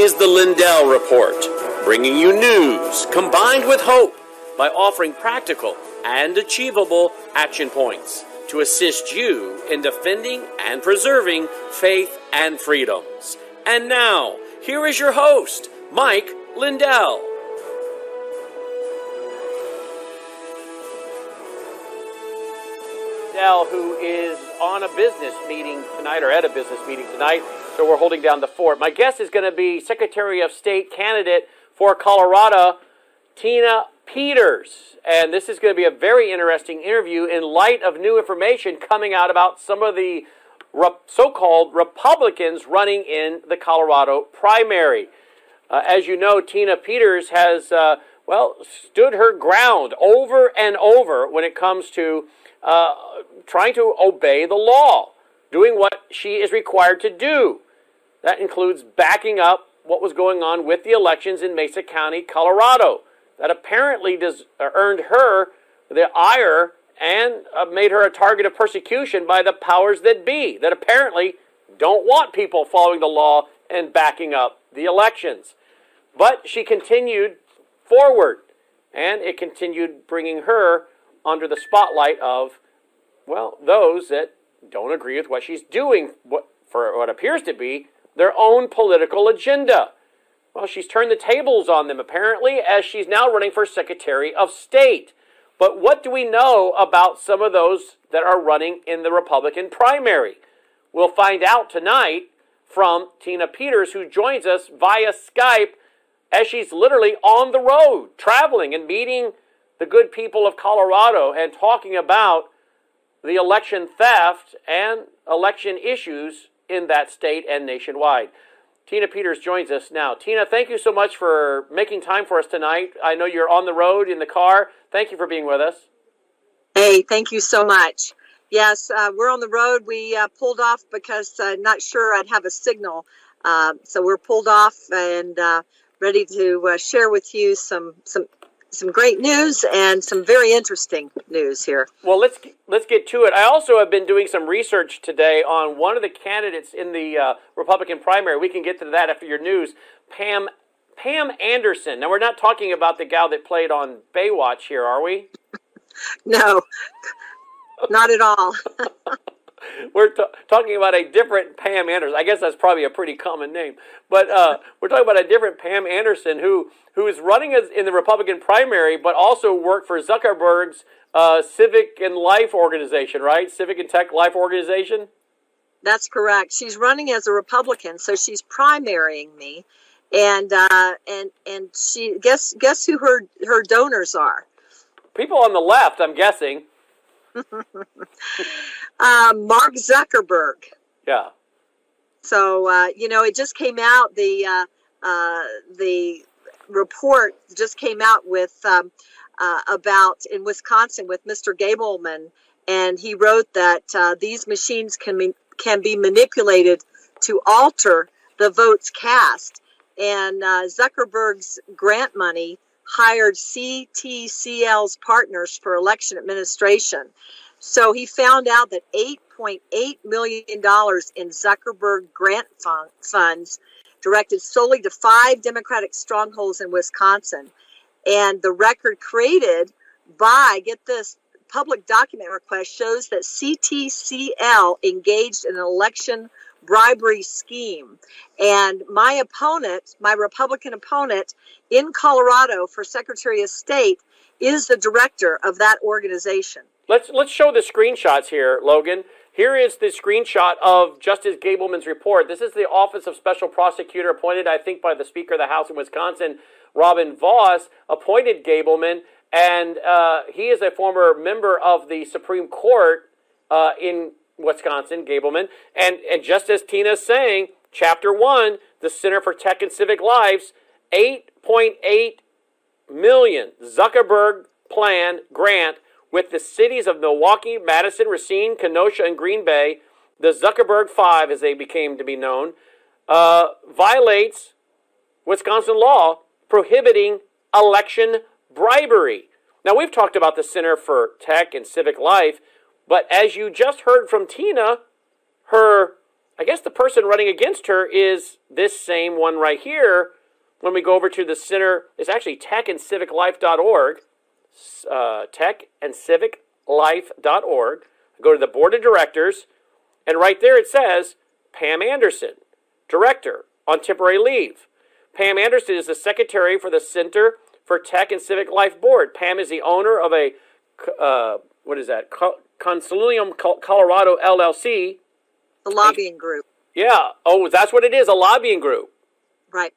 is the Lindell Report, bringing you news combined with hope by offering practical and achievable action points to assist you in defending and preserving faith and freedoms. And now, here is your host, Mike Lindell. Lindell, who is on a business meeting tonight or at a business meeting tonight, so we're holding down the fort. My guest is going to be Secretary of State candidate for Colorado, Tina Peters. And this is going to be a very interesting interview in light of new information coming out about some of the so called Republicans running in the Colorado primary. Uh, as you know, Tina Peters has, uh, well, stood her ground over and over when it comes to uh, trying to obey the law, doing what she is required to do. That includes backing up what was going on with the elections in Mesa County, Colorado, that apparently uh, earned her the ire and uh, made her a target of persecution by the powers that be, that apparently don't want people following the law and backing up the elections. But she continued forward, and it continued bringing her under the spotlight of, well, those that don't agree with what she's doing what, for what appears to be their own political agenda. Well, she's turned the tables on them, apparently, as she's now running for Secretary of State. But what do we know about some of those that are running in the Republican primary? We'll find out tonight from Tina Peters, who joins us via Skype as she's literally on the road, traveling and meeting the good people of Colorado and talking about the election theft and election issues in that state and nationwide. Tina Peters joins us now. Tina, thank you so much for making time for us tonight. I know you're on the road in the car. Thank you for being with us. Hey, thank you so much. Yes, uh, we're on the road. We uh, pulled off because uh, not sure I'd have a signal. Uh, so we're pulled off and uh, ready to uh, share with you some some some great news and some very interesting news here. Well, let's let's get to it. I also have been doing some research today on one of the candidates in the uh, Republican primary. We can get to that after your news. Pam Pam Anderson. Now, we're not talking about the gal that played on Baywatch here, are we? no, not at all. we're t- talking about a different Pam Anderson. I guess that's probably a pretty common name, but uh, we're talking about a different Pam Anderson who who is running as, in the Republican primary, but also worked for Zuckerberg's uh, Civic and Life organization, right? Civic and Tech Life organization. That's correct. She's running as a Republican, so she's primarying me, and uh, and and she guess guess who her her donors are. People on the left, I'm guessing. um, Mark Zuckerberg. Yeah. So uh, you know, it just came out the uh, uh, the report just came out with um, uh, about in Wisconsin with Mr. Gableman, and he wrote that uh, these machines can be, can be manipulated to alter the votes cast. And uh, Zuckerberg's grant money hired CTCL's partners for election administration. So he found out that $8.8 million in Zuckerberg grant funds directed solely to five Democratic strongholds in Wisconsin. And the record created by, get this, public document request shows that CTCL engaged in an election bribery scheme. And my opponent, my Republican opponent in Colorado for Secretary of State, is the director of that organization. Let's let's show the screenshots here, Logan. Here is the screenshot of Justice Gableman's report. This is the Office of Special Prosecutor appointed, I think, by the Speaker of the House in Wisconsin, Robin Vos, appointed Gableman, and uh, he is a former member of the Supreme Court uh, in Wisconsin, Gableman. And, and just as Tina is saying, Chapter 1, the Center for Tech and Civic Lives, 8.8 million Zuckerberg plan grant with the cities of Milwaukee, Madison, Racine, Kenosha, and Green Bay, the Zuckerberg Five, as they became to be known, uh, violates Wisconsin law prohibiting election bribery. Now, we've talked about the Center for Tech and Civic Life, but as you just heard from Tina, her I guess the person running against her is this same one right here. When we go over to the center, it's actually techandciviclife.org, uh, techandciviclife.org. Go to the board of directors, and right there it says Pam Anderson, director on temporary leave. Pam Anderson is the secretary for the Center for Tech and Civic Life Board. Pam is the owner of a, uh, what is that, Consilium Colorado LLC. The lobbying group. Yeah. Oh, that's what it is, a lobbying group. Right.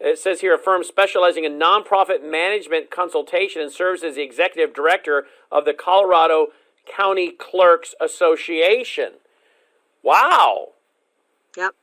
It says here a firm specializing in nonprofit management consultation and serves as the executive director of the Colorado County Clerks Association. Wow. Yep.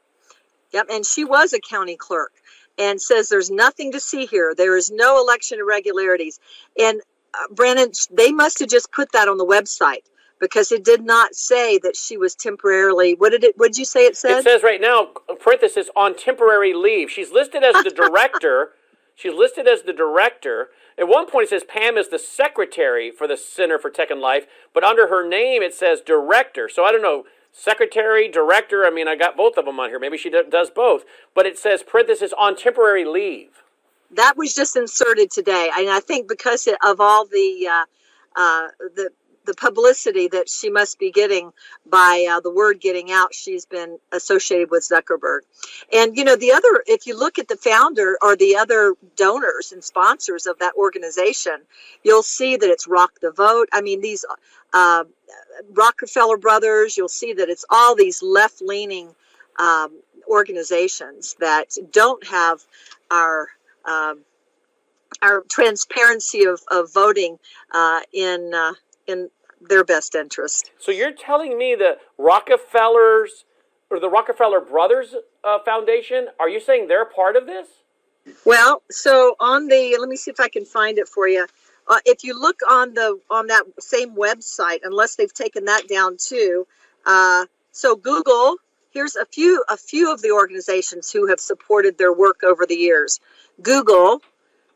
Yep. And she was a county clerk and says there's nothing to see here. There is no election irregularities. And uh, Brandon, they must have just put that on the website because it did not say that she was temporarily. What did it? What did you say it said? It says right now, parenthesis on temporary leave. She's listed as the director. She's listed as the director. At one point, it says Pam is the secretary for the Center for Tech and Life, but under her name, it says director. So I don't know secretary, director. I mean, I got both of them on here. Maybe she does both. But it says parenthesis on temporary leave. That was just inserted today, and I think because of all the uh, uh, the the publicity that she must be getting by uh, the word getting out, she's been associated with Zuckerberg. And you know, the other, if you look at the founder or the other donors and sponsors of that organization, you'll see that it's Rock the Vote. I mean, these uh, Rockefeller Brothers. You'll see that it's all these left-leaning um, organizations that don't have our um, our transparency of, of voting uh, in uh, in their best interest. So you're telling me the Rockefellers or the Rockefeller Brothers uh, Foundation? Are you saying they're part of this? Well, so on the let me see if I can find it for you. Uh, if you look on the on that same website, unless they've taken that down too, uh, so Google. Here's a few a few of the organizations who have supported their work over the years: Google,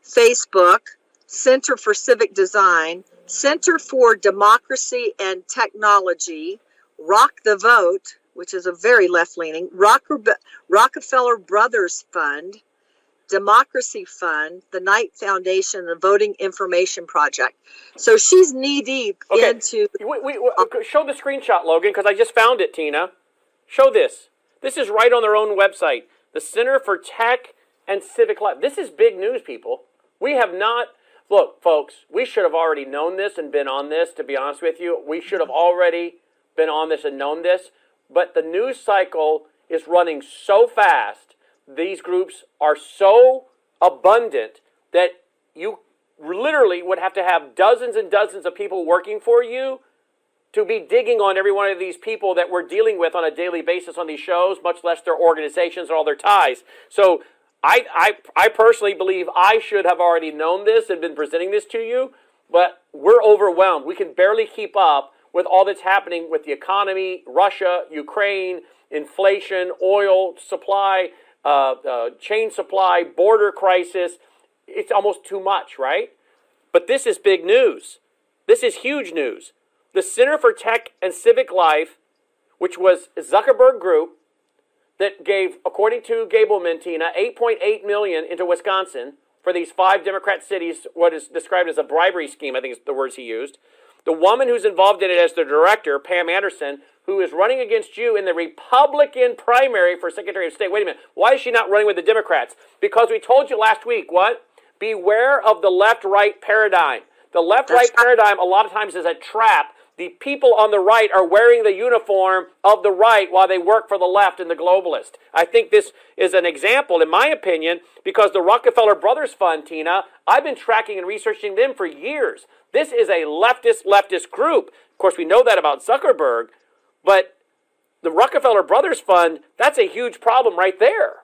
Facebook, Center for Civic Design, Center for Democracy and Technology, Rock the Vote, which is a very left leaning, Rockefeller Brothers Fund, Democracy Fund, the Knight Foundation, the Voting Information Project. So she's knee deep okay. into. We, we, we, show the screenshot, Logan, because I just found it, Tina. Show this. This is right on their own website. The Center for Tech and Civic Life. This is big news, people. We have not. Look, folks, we should have already known this and been on this, to be honest with you. We should have already been on this and known this. But the news cycle is running so fast these groups are so abundant that you literally would have to have dozens and dozens of people working for you to be digging on every one of these people that we're dealing with on a daily basis on these shows, much less their organizations and all their ties. So I, I, I personally believe I should have already known this and been presenting this to you, but we're overwhelmed. We can barely keep up with all that's happening with the economy, Russia, Ukraine, inflation, oil supply, uh, uh, chain supply, border crisis. It's almost too much, right? But this is big news. This is huge news. The Center for Tech and Civic Life, which was Zuckerberg Group, that gave, according to Gableman, Tina, 8.8 million into Wisconsin for these five Democrat cities, what is described as a bribery scheme, I think is the words he used. The woman who's involved in it as the director, Pam Anderson, who is running against you in the Republican primary for Secretary of State. Wait a minute. Why is she not running with the Democrats? Because we told you last week what? Beware of the left right paradigm. The left right paradigm, a lot of times, is a trap. The people on the right are wearing the uniform of the right while they work for the left and the globalist. I think this is an example, in my opinion, because the Rockefeller Brothers Fund, Tina, I've been tracking and researching them for years. This is a leftist, leftist group. Of course, we know that about Zuckerberg, but the Rockefeller Brothers Fund, that's a huge problem right there.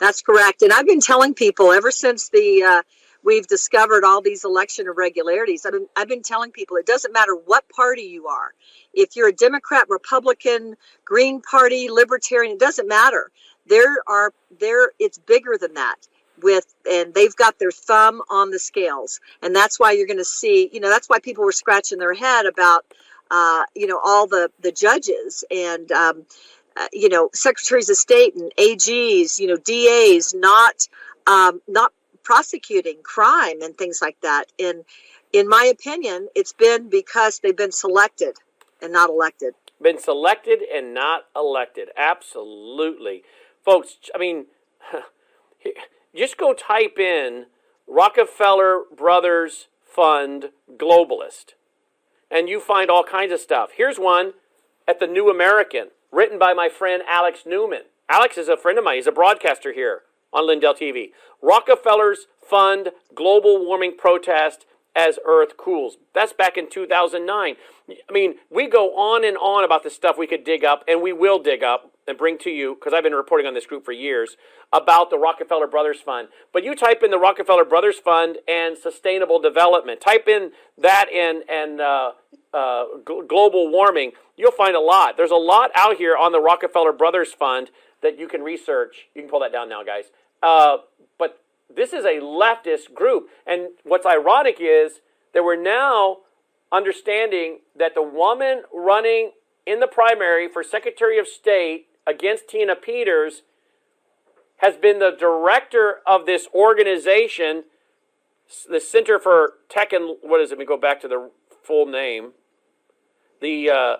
That's correct. And I've been telling people ever since the uh, we've discovered all these election irregularities. I've been, I've been telling people it doesn't matter what party you are. If you're a Democrat, Republican, Green Party, Libertarian, it doesn't matter. There are there it's bigger than that with and they've got their thumb on the scales and that's why you're going to see you know that's why people were scratching their head about uh, you know, all the the judges and um, uh, you know secretaries of state and AGs, you know, DAs not um, not prosecuting crime and things like that. And in my opinion, it's been because they've been selected and not elected. Been selected and not elected. Absolutely. Folks, I mean, just go type in Rockefeller Brothers Fund Globalist, and you find all kinds of stuff. Here's one at the New American, written by my friend Alex Newman. Alex is a friend of mine, he's a broadcaster here on Lindell TV. Rockefellers Fund Global Warming Protest as Earth Cools. That's back in 2009. I mean, we go on and on about the stuff we could dig up, and we will dig up and bring to you, because I've been reporting on this group for years, about the Rockefeller Brothers Fund. But you type in the Rockefeller Brothers Fund and sustainable development, type in that and, and uh, uh, global warming, you'll find a lot. There's a lot out here on the Rockefeller Brothers Fund that you can research. You can pull that down now, guys. Uh, but this is a leftist group. And what's ironic is that we're now understanding that the woman running in the primary for Secretary of State against Tina Peters has been the director of this organization, the Center for Tech and what is it? Let me go back to the full name. The uh,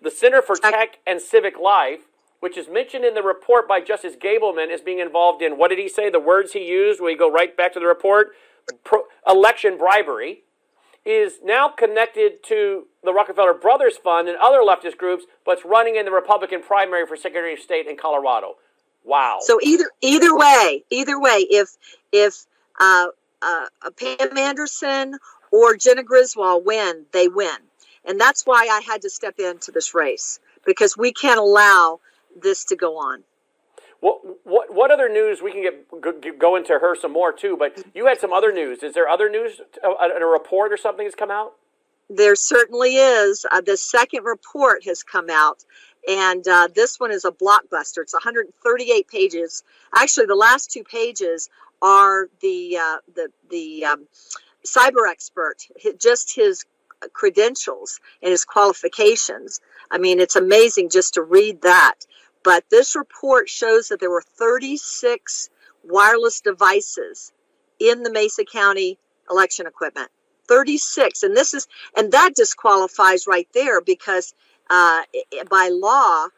the Center for Tech and Civic Life, which is mentioned in the report by Justice Gableman as being involved in what did he say? The words he used. We go right back to the report: Pro- election bribery is now connected to the Rockefeller Brothers Fund and other leftist groups, but it's running in the Republican primary for Secretary of State in Colorado. Wow. So either either way, either way, if if uh, uh, Pam Anderson or Jena Griswold win, they win, and that's why I had to step into this race because we can't allow this to go on. What what what other news we can get go into her some more too? But you had some other news. Is there other news? A, a report or something has come out? There certainly is. Uh, the second report has come out, and uh, this one is a blockbuster. It's 138 pages. Actually, the last two pages are the uh, the the um, cyber expert, just his credentials and his qualifications. I mean, it's amazing just to read that. But this report shows that there were 36 wireless devices in the Mesa County election equipment. 36. And this is, and that disqualifies right there because uh, by law,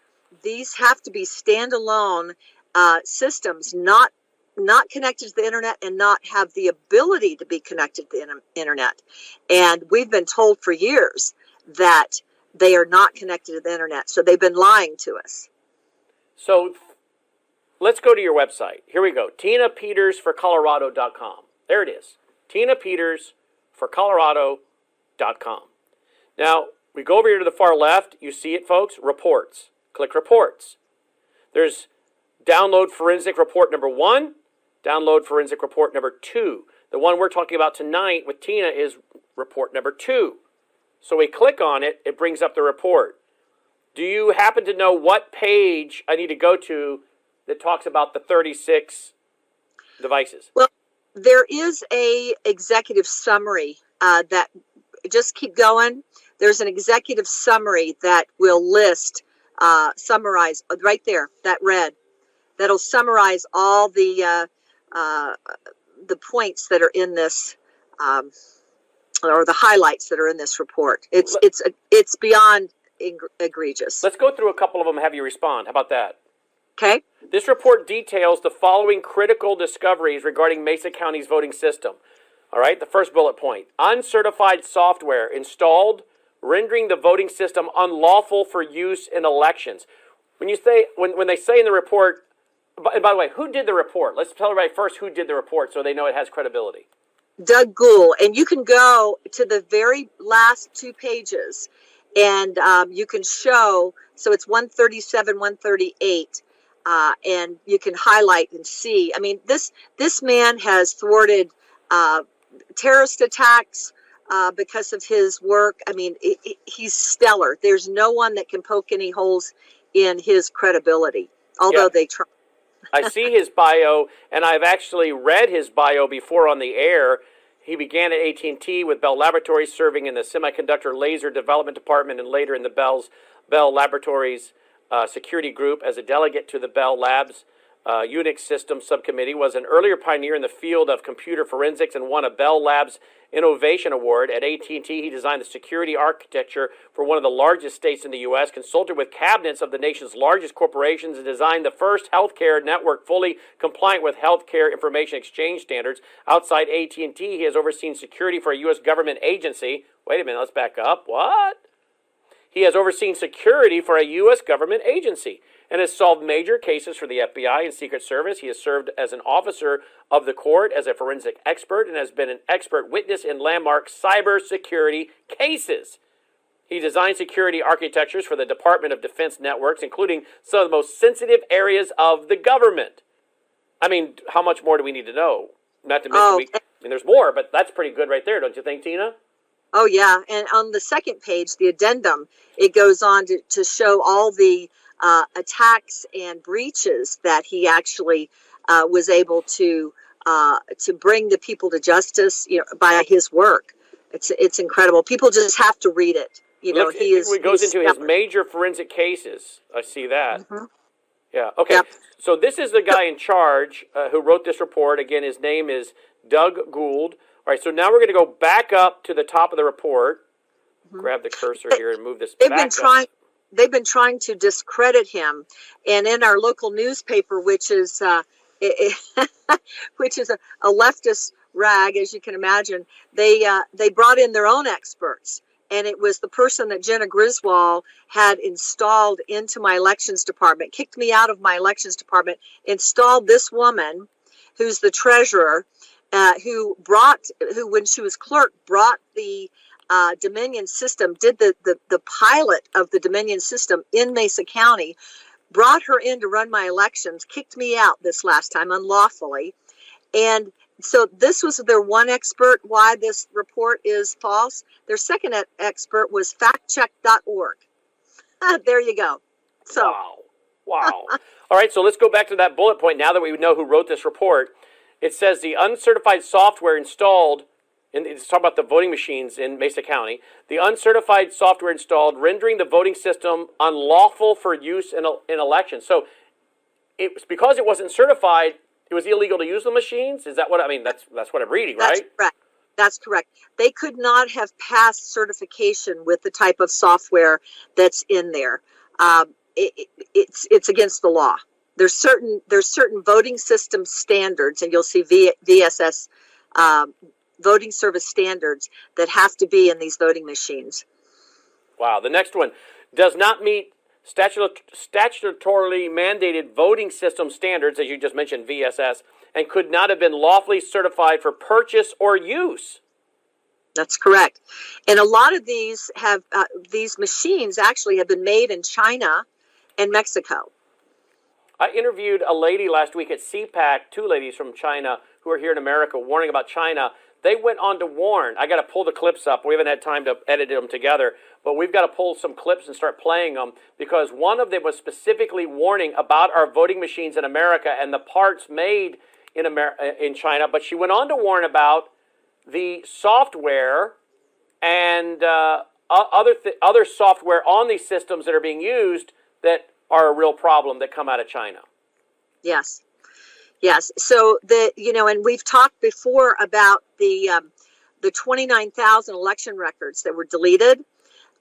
these have to be standalone uh, systems, not not connected to the internet and not have the ability to be connected to the internet. And we've been told for years that they are not connected to the internet. So they've been lying to us. So let's go to your website. Here we go. Tina Peters for Colorado.com. There it is. Tina Peters for Colorado.com. Now, we go over here to the far left. You see it, folks? Reports. Click Reports. There's download forensic report number one, download forensic report number two. The one we're talking about tonight with Tina is report number two. So we click on it, it brings up the report. Do you happen to know what page I need to go to that talks about the 36 devices? Well, there is a executive summary uh, that just keep going. There's an executive summary that will list, uh, summarize uh, right there, that red, that'll summarize all the uh, uh the points that are in this. Um, or the highlights that are in this report. It's it's it's beyond egregious. Let's go through a couple of them and have you respond. How about that? Okay. This report details the following critical discoveries regarding Mesa County's voting system. All right, the first bullet point uncertified software installed, rendering the voting system unlawful for use in elections. When you say, when, when they say in the report, and by the way, who did the report? Let's tell everybody first who did the report so they know it has credibility. Doug Gould. And you can go to the very last two pages and um, you can show so it's 137 138 uh, and you can highlight and see. I mean this this man has thwarted uh, terrorist attacks uh, because of his work. I mean it, it, he's stellar. There's no one that can poke any holes in his credibility although yeah. they try. I see his bio and i've actually read his bio before on the air he began at AT&T with Bell Laboratories, serving in the semiconductor laser development department and later in the Bell's Bell Laboratories uh, security group as a delegate to the Bell Labs uh, Unix Systems Subcommittee. Was an earlier pioneer in the field of computer forensics and won a Bell Labs Innovation Award. At AT&T, he designed the security architecture for one of the largest states in the U.S., consulted with cabinets of the nation's largest corporations, and designed the first healthcare network fully compliant with healthcare information exchange standards. Outside AT&T, he has overseen security for a U.S. government agency. Wait a minute, let's back up. What? He has overseen security for a U.S. government agency and has solved major cases for the FBI and Secret Service. He has served as an officer of the court, as a forensic expert, and has been an expert witness in landmark cybersecurity cases. He designed security architectures for the Department of Defense networks, including some of the most sensitive areas of the government. I mean, how much more do we need to know? Not to mention, Oh, we, I mean, there's more, but that's pretty good right there, don't you think, Tina? Oh yeah, and on the second page, the addendum, it goes on to, to show all the uh, attacks and breaches that he actually uh, was able to uh, to bring the people to justice, you know, by his work. It's it's incredible. People just have to read it. You know, Look, he is. Goes into his major forensic cases. I see that. Mhm. Yeah. Okay. Yep. So this is the guy in charge uh, who wrote this report. Again, his name is Doug Gould. All right. So now we're going to go back up to the top of the report. Grab the cursor here and move this Mm-hmm. They've back been up. They've been trying to discredit him, and in our local newspaper, which is uh, which is a, a leftist rag, as you can imagine, they uh, they brought in their own experts, and it was the person that Jena Griswold had installed into my elections department, kicked me out of my elections department, installed this woman, who's the treasurer, uh, who brought who when she was clerk brought the uh, Dominion system, did the, the, the pilot of the Dominion system in Mesa County, brought her in to run my elections, kicked me out this last time unlawfully. And so this was their one expert why this report is false. Their second expert was factcheck.org. there you go. So, Wow. Wow. All right, so let's go back to that bullet point now that we know who wrote this report. It says the uncertified software installed, and it's talking about the voting machines in Mesa County, the uncertified software installed rendering the voting system unlawful for use in, in elections. So it was because it wasn't certified, it was illegal to use the machines? Is that what I mean? That's, that's what I'm reading, That's right? correct. That's correct. They could not have passed certification with the type of software that's in there. Um, it, it, it's it's against the law. There's certain there's certain voting system standards, and you'll see v, VSS um, voting service standards that have to be in these voting machines. Wow. The next one does not meet statut- statutorily mandated voting system standards, as you just mentioned, VSS, and could not have been lawfully certified for purchase or use. That's correct. And a lot of these have uh, these machines actually have been made in China and Mexico. I interviewed a lady last week at CPAC, two ladies from China who are here in America warning about China. They went on to warn. I got to pull the clips up. We haven't had time to edit them together, but we've got to pull some clips and start playing them because one of them was specifically warning about our voting machines in America and the parts made in Amer- in China. But she went on to warn about the software and uh, other th- other software on these systems that are being used that are a real problem that come out of China. Yes, yes. So the you know, and we've talked before about the um, the twenty nine thousand election records that were deleted,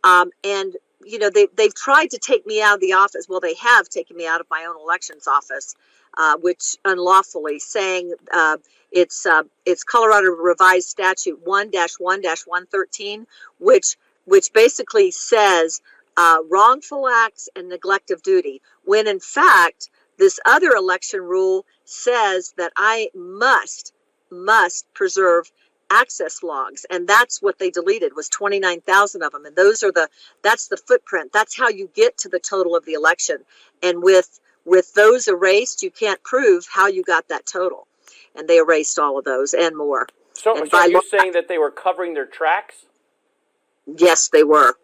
um, and you know they they've tried to take me out of the office. Well, they have taken me out of my own elections office, uh, which unlawfully, saying uh, it's uh, it's Colorado Revised Statute one one one thirteen, which which basically says uh, wrongful acts and neglect of duty, when in fact this other election rule says that I must must preserve access logs. And that's what they deleted was 29,000 of them. And those are the that's the footprint. That's how you get to the total of the election. And with with those erased you can't prove how you got that total. And they erased all of those and more. So, And so are you law- saying that they were covering their tracks? yes they were.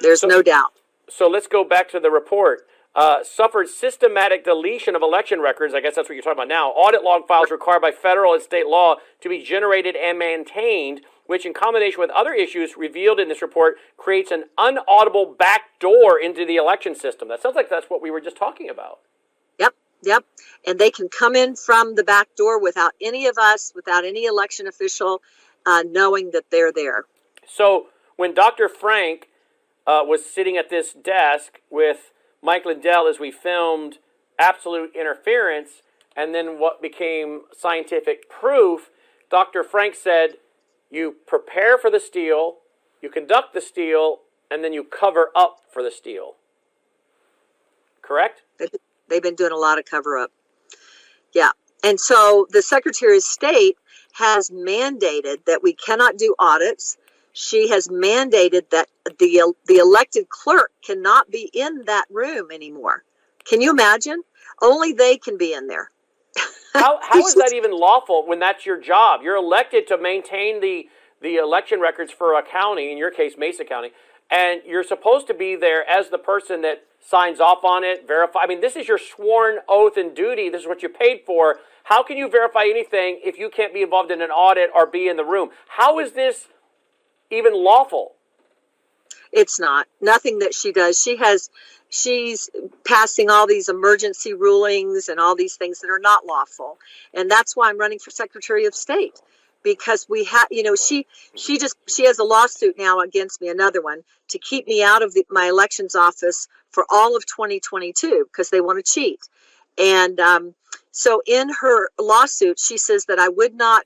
There's So- no doubt. So let's go back to the report. Uh, suffered systematic deletion of election records. I guess that's what you're talking about now. Audit log files required by federal and state law to be generated and maintained, which, in combination with other issues revealed in this report, creates an unaudible backdoor into the election system. That sounds like that's what we were just talking about. Yep, yep. And they can come in from the back door without any of us, without any election official uh, knowing that they're there. So when Dr. Frank uh, was sitting at this desk with Mike Lindell as we filmed absolute interference and then what became scientific proof, Dr. Frank said, you prepare for the steal, you conduct the steal, and then you cover up for the steal. Correct? They've been doing a lot of cover up. Yeah. And so the Secretary of State has mandated that we cannot do audits. She has mandated that the the elected clerk cannot be in that room anymore. Can you imagine? Only they can be in there. how how is that even lawful when that's your job? You're elected to maintain the the election records for a county, in your case Mesa County, and you're supposed to be there as the person that signs off on it, verify. I mean, this is your sworn oath and duty. This is what you paid for. How can you verify anything if you can't be involved in an audit or be in the room? How is this even lawful? It's not. Nothing that she does. She has she's passing all these emergency rulings and all these things that are not lawful. And that's why I'm running for Secretary of State because we have you know she she just she has a lawsuit now against me another one to keep me out of the, my elections office for all of 2022 because they want to cheat and um, so in her lawsuit she says that i would not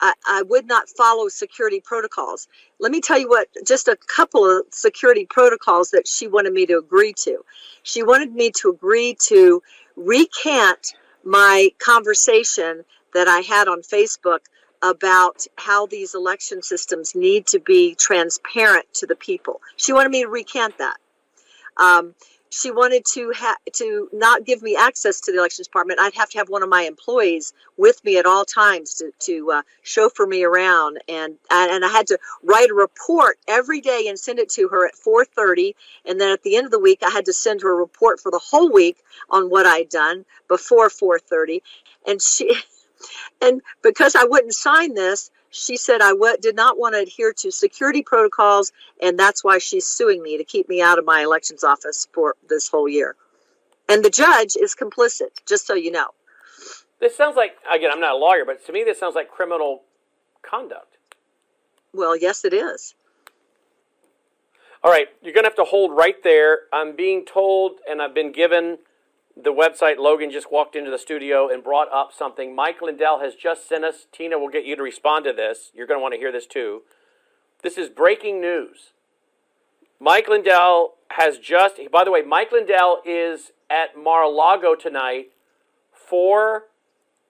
I, I would not follow security protocols. Let me tell you what, just a couple of security protocols that she wanted me to agree to. She wanted me to agree to recant my conversation that I had on Facebook about how these election systems need to be transparent to the people. She wanted me to recant that. Um, she wanted to ha- to not give me access to the elections department. I'd have to have one of my employees with me at all times to to uh, chauffeur me around, and and I had to write a report every day and send it to her at 4:30, and then at the end of the week I had to send her a report for the whole week on what I'd done before 4:30, and she. And because I wouldn't sign this, she said I w- did not want to adhere to security protocols, and that's why she's suing me to keep me out of my elections office for this whole year. And the judge is complicit, just so you know. This sounds like, again, I'm not a lawyer, but to me, this sounds like criminal conduct. Well, yes, it is. All right, you're going to have to hold right there. I'm being told, and I've been given the website, Logan just walked into the studio and brought up something. Mike Lindell has just sent us. Tina will get you to respond to this. You're going to want to hear this too. This is breaking news. Mike Lindell has just, by the way, Mike Lindell is at Mar a Lago tonight for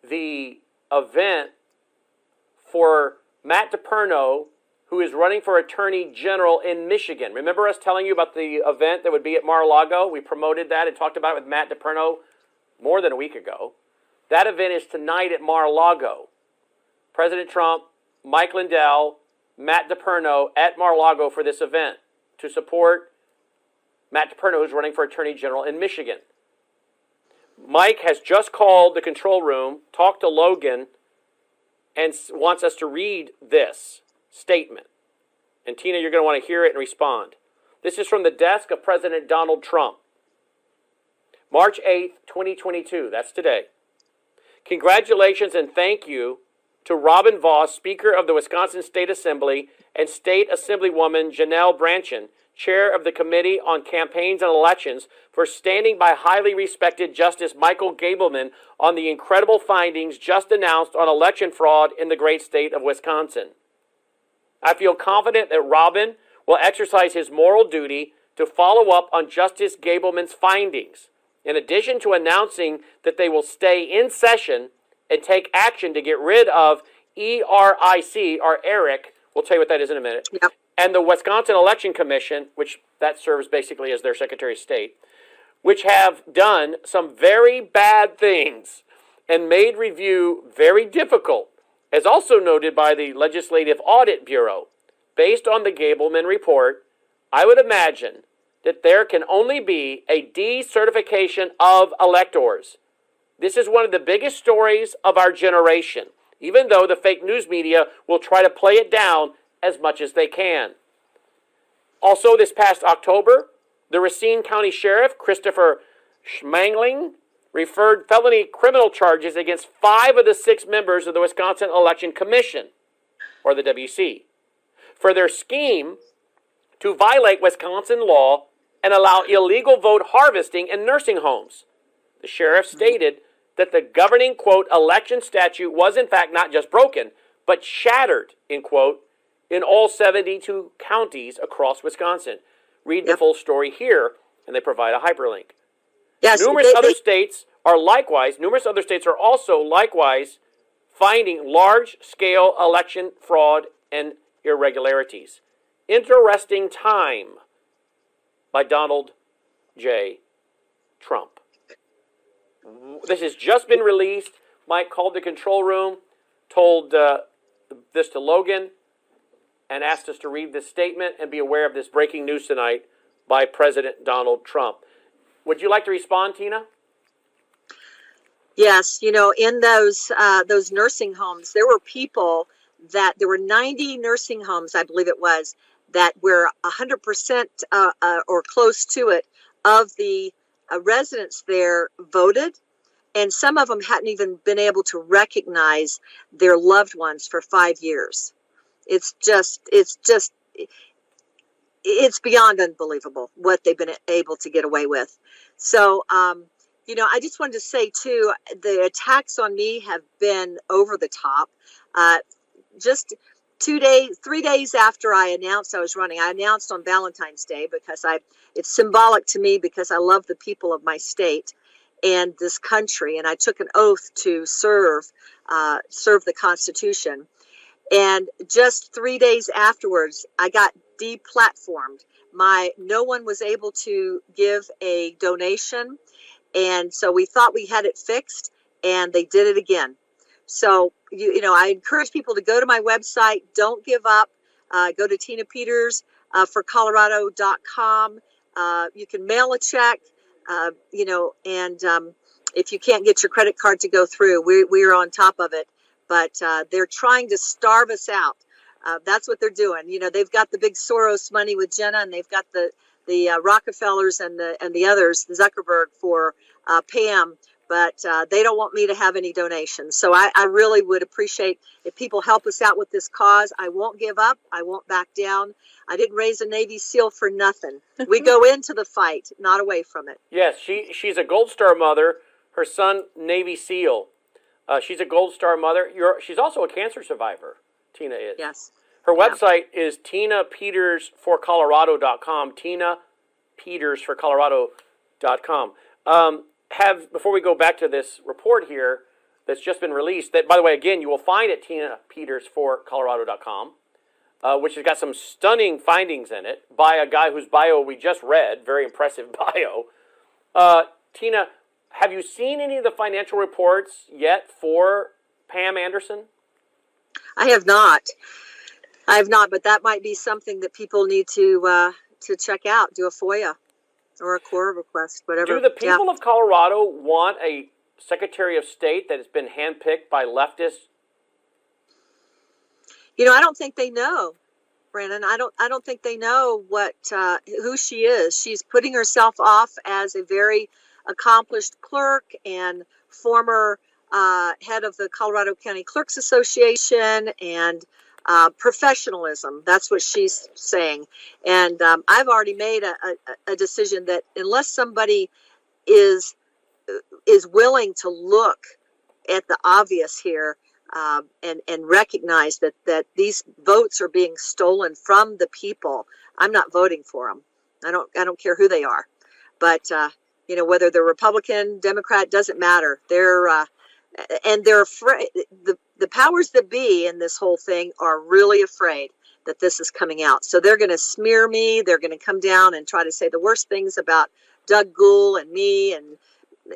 the event for Matt DePerno who is running for Attorney General in Michigan. Remember us telling you about the event that would be at Mar-a-Lago? We promoted that and talked about it with Matt DePerno more than a week ago. That event is tonight at Mar-a-Lago. President Trump, Mike Lindell, Matt DePerno at Mar-a-Lago for this event to support Matt DePerno, who's running for Attorney General in Michigan. Mike has just called the control room, talked to Logan, and wants us to read this statement. And Tina, you're going to want to hear it and respond. This is from the desk of President Donald Trump. March 8th, 2022. That's today. Congratulations and thank you to Robin Vos, Speaker of the Wisconsin State Assembly, and State Assemblywoman Janelle Brandtjen, Chair of the Committee on Campaigns and Elections, for standing by highly respected Justice Michael Gableman on the incredible findings just announced on election fraud in the great state of Wisconsin. I feel confident that Robin will exercise his moral duty to follow up on Justice Gableman's findings, in addition to announcing that they will stay in session and take action to get rid of ERIC, or ERIC, we'll tell you what that is in a minute, yep. and the Wisconsin Election Commission, which that serves basically as their Secretary of State, which have done some very bad things and made review very difficult as also noted by the Legislative Audit Bureau, based on the Gableman report, I would imagine that there can only be a decertification of electors. This is one of the biggest stories of our generation, even though the fake news media will try to play it down as much as they can. Also, this past October, the Racine County Sheriff, Christopher Schmaling, referred felony criminal charges against five of the six members of the Wisconsin Election Commission, or the WC, for their scheme to violate Wisconsin law and allow illegal vote harvesting in nursing homes. The sheriff mm-hmm. stated that the governing, quote, election statute was in fact not just broken, but shattered, in quote, in all 72 counties across Wisconsin. Read the full story here, and they provide a hyperlink. Yes, Numerous they- other they- states are likewise, numerous other states are also likewise finding large scale election fraud and irregularities. Interesting time by Donald J. Trump. This has just been released. Mike called the control room, told uh, this to Logan, and asked us to read this statement and be aware of this breaking news tonight by President Donald Trump. Would you like to respond, Tina? Yes, you know, in those uh, those nursing homes, there were people that there were 90 nursing homes, I believe it was, that were 100% uh, uh, or close to it of the uh, residents there voted, and some of them hadn't even been able to recognize their loved ones for five years. It's just, it's just, it's beyond unbelievable what they've been able to get away with. So, um, you know, I just wanted to say too, the attacks on me have been over the top. Uh, just two days, three days after I announced I was running, I announced on Valentine's Day because I, it's symbolic to me because I love the people of my state and this country, and I took an oath to serve, uh, serve the Constitution. And just three days afterwards, I got deplatformed. My no one was able to give a donation, and so we thought we had it fixed, and they did it again. So you you know, I encourage people to go to my website. Don't give up. Uh, go to Tina Peters uh, for Colorado.com. Uh, you can mail a check. Uh, you know, and um, if you can't get your credit card to go through, we we are on top of it. But uh, they're trying to starve us out. Uh, that's what they're doing. You know, they've got the big Soros money with Jena, and they've got the the uh, Rockefellers and the and the others, the Zuckerberg for uh, Pam, but uh, they don't want me to have any donations. So I, I really would appreciate if people help us out with this cause. I won't give up. I won't back down. I didn't raise a Navy SEAL for nothing. We go into the fight, not away from it. Yes, she she's a Gold Star mother. Her son Navy SEAL. Uh, she's a Gold Star mother. You're, she's also a cancer survivor. Tina is. Yes. Her website is tinapetersforcolorado.com. Tina Peters for Colorado.com. Um, have before we go back to this report here that's just been released. That by the way, again, you will find at tinapetersforcolorado.com, uh, which has got some stunning findings in it by a guy whose bio we just read. Very impressive bio. Uh, Tina, have you seen any of the financial reports yet for Pam Anderson? I have not. I have not, but that might be something that people need to uh, to check out. Do a FOIA or a CORA request, whatever. Do the Yeah. people of Colorado want a Secretary of State that has been handpicked by leftists? You know, I don't think they know, Brandon. I don't. I don't think they know what uh, who she is. She's putting herself off as a very accomplished clerk and former uh, head of the Colorado County Clerks Association and uh, professionalism. That's what she's saying. And um, I've already made a, a, a decision that unless somebody is is willing to look at the obvious here um, and and recognize that that these votes are being stolen from the people. I'm not voting for them. I don't I don't care who they are, but uh, you know whether they're Republican, Democrat doesn't matter. They're uh, and they're afraid. The the powers that be in this whole thing are really afraid that this is coming out. So they're going to smear me. They're going to come down and try to say the worst things about Doug Gould and me and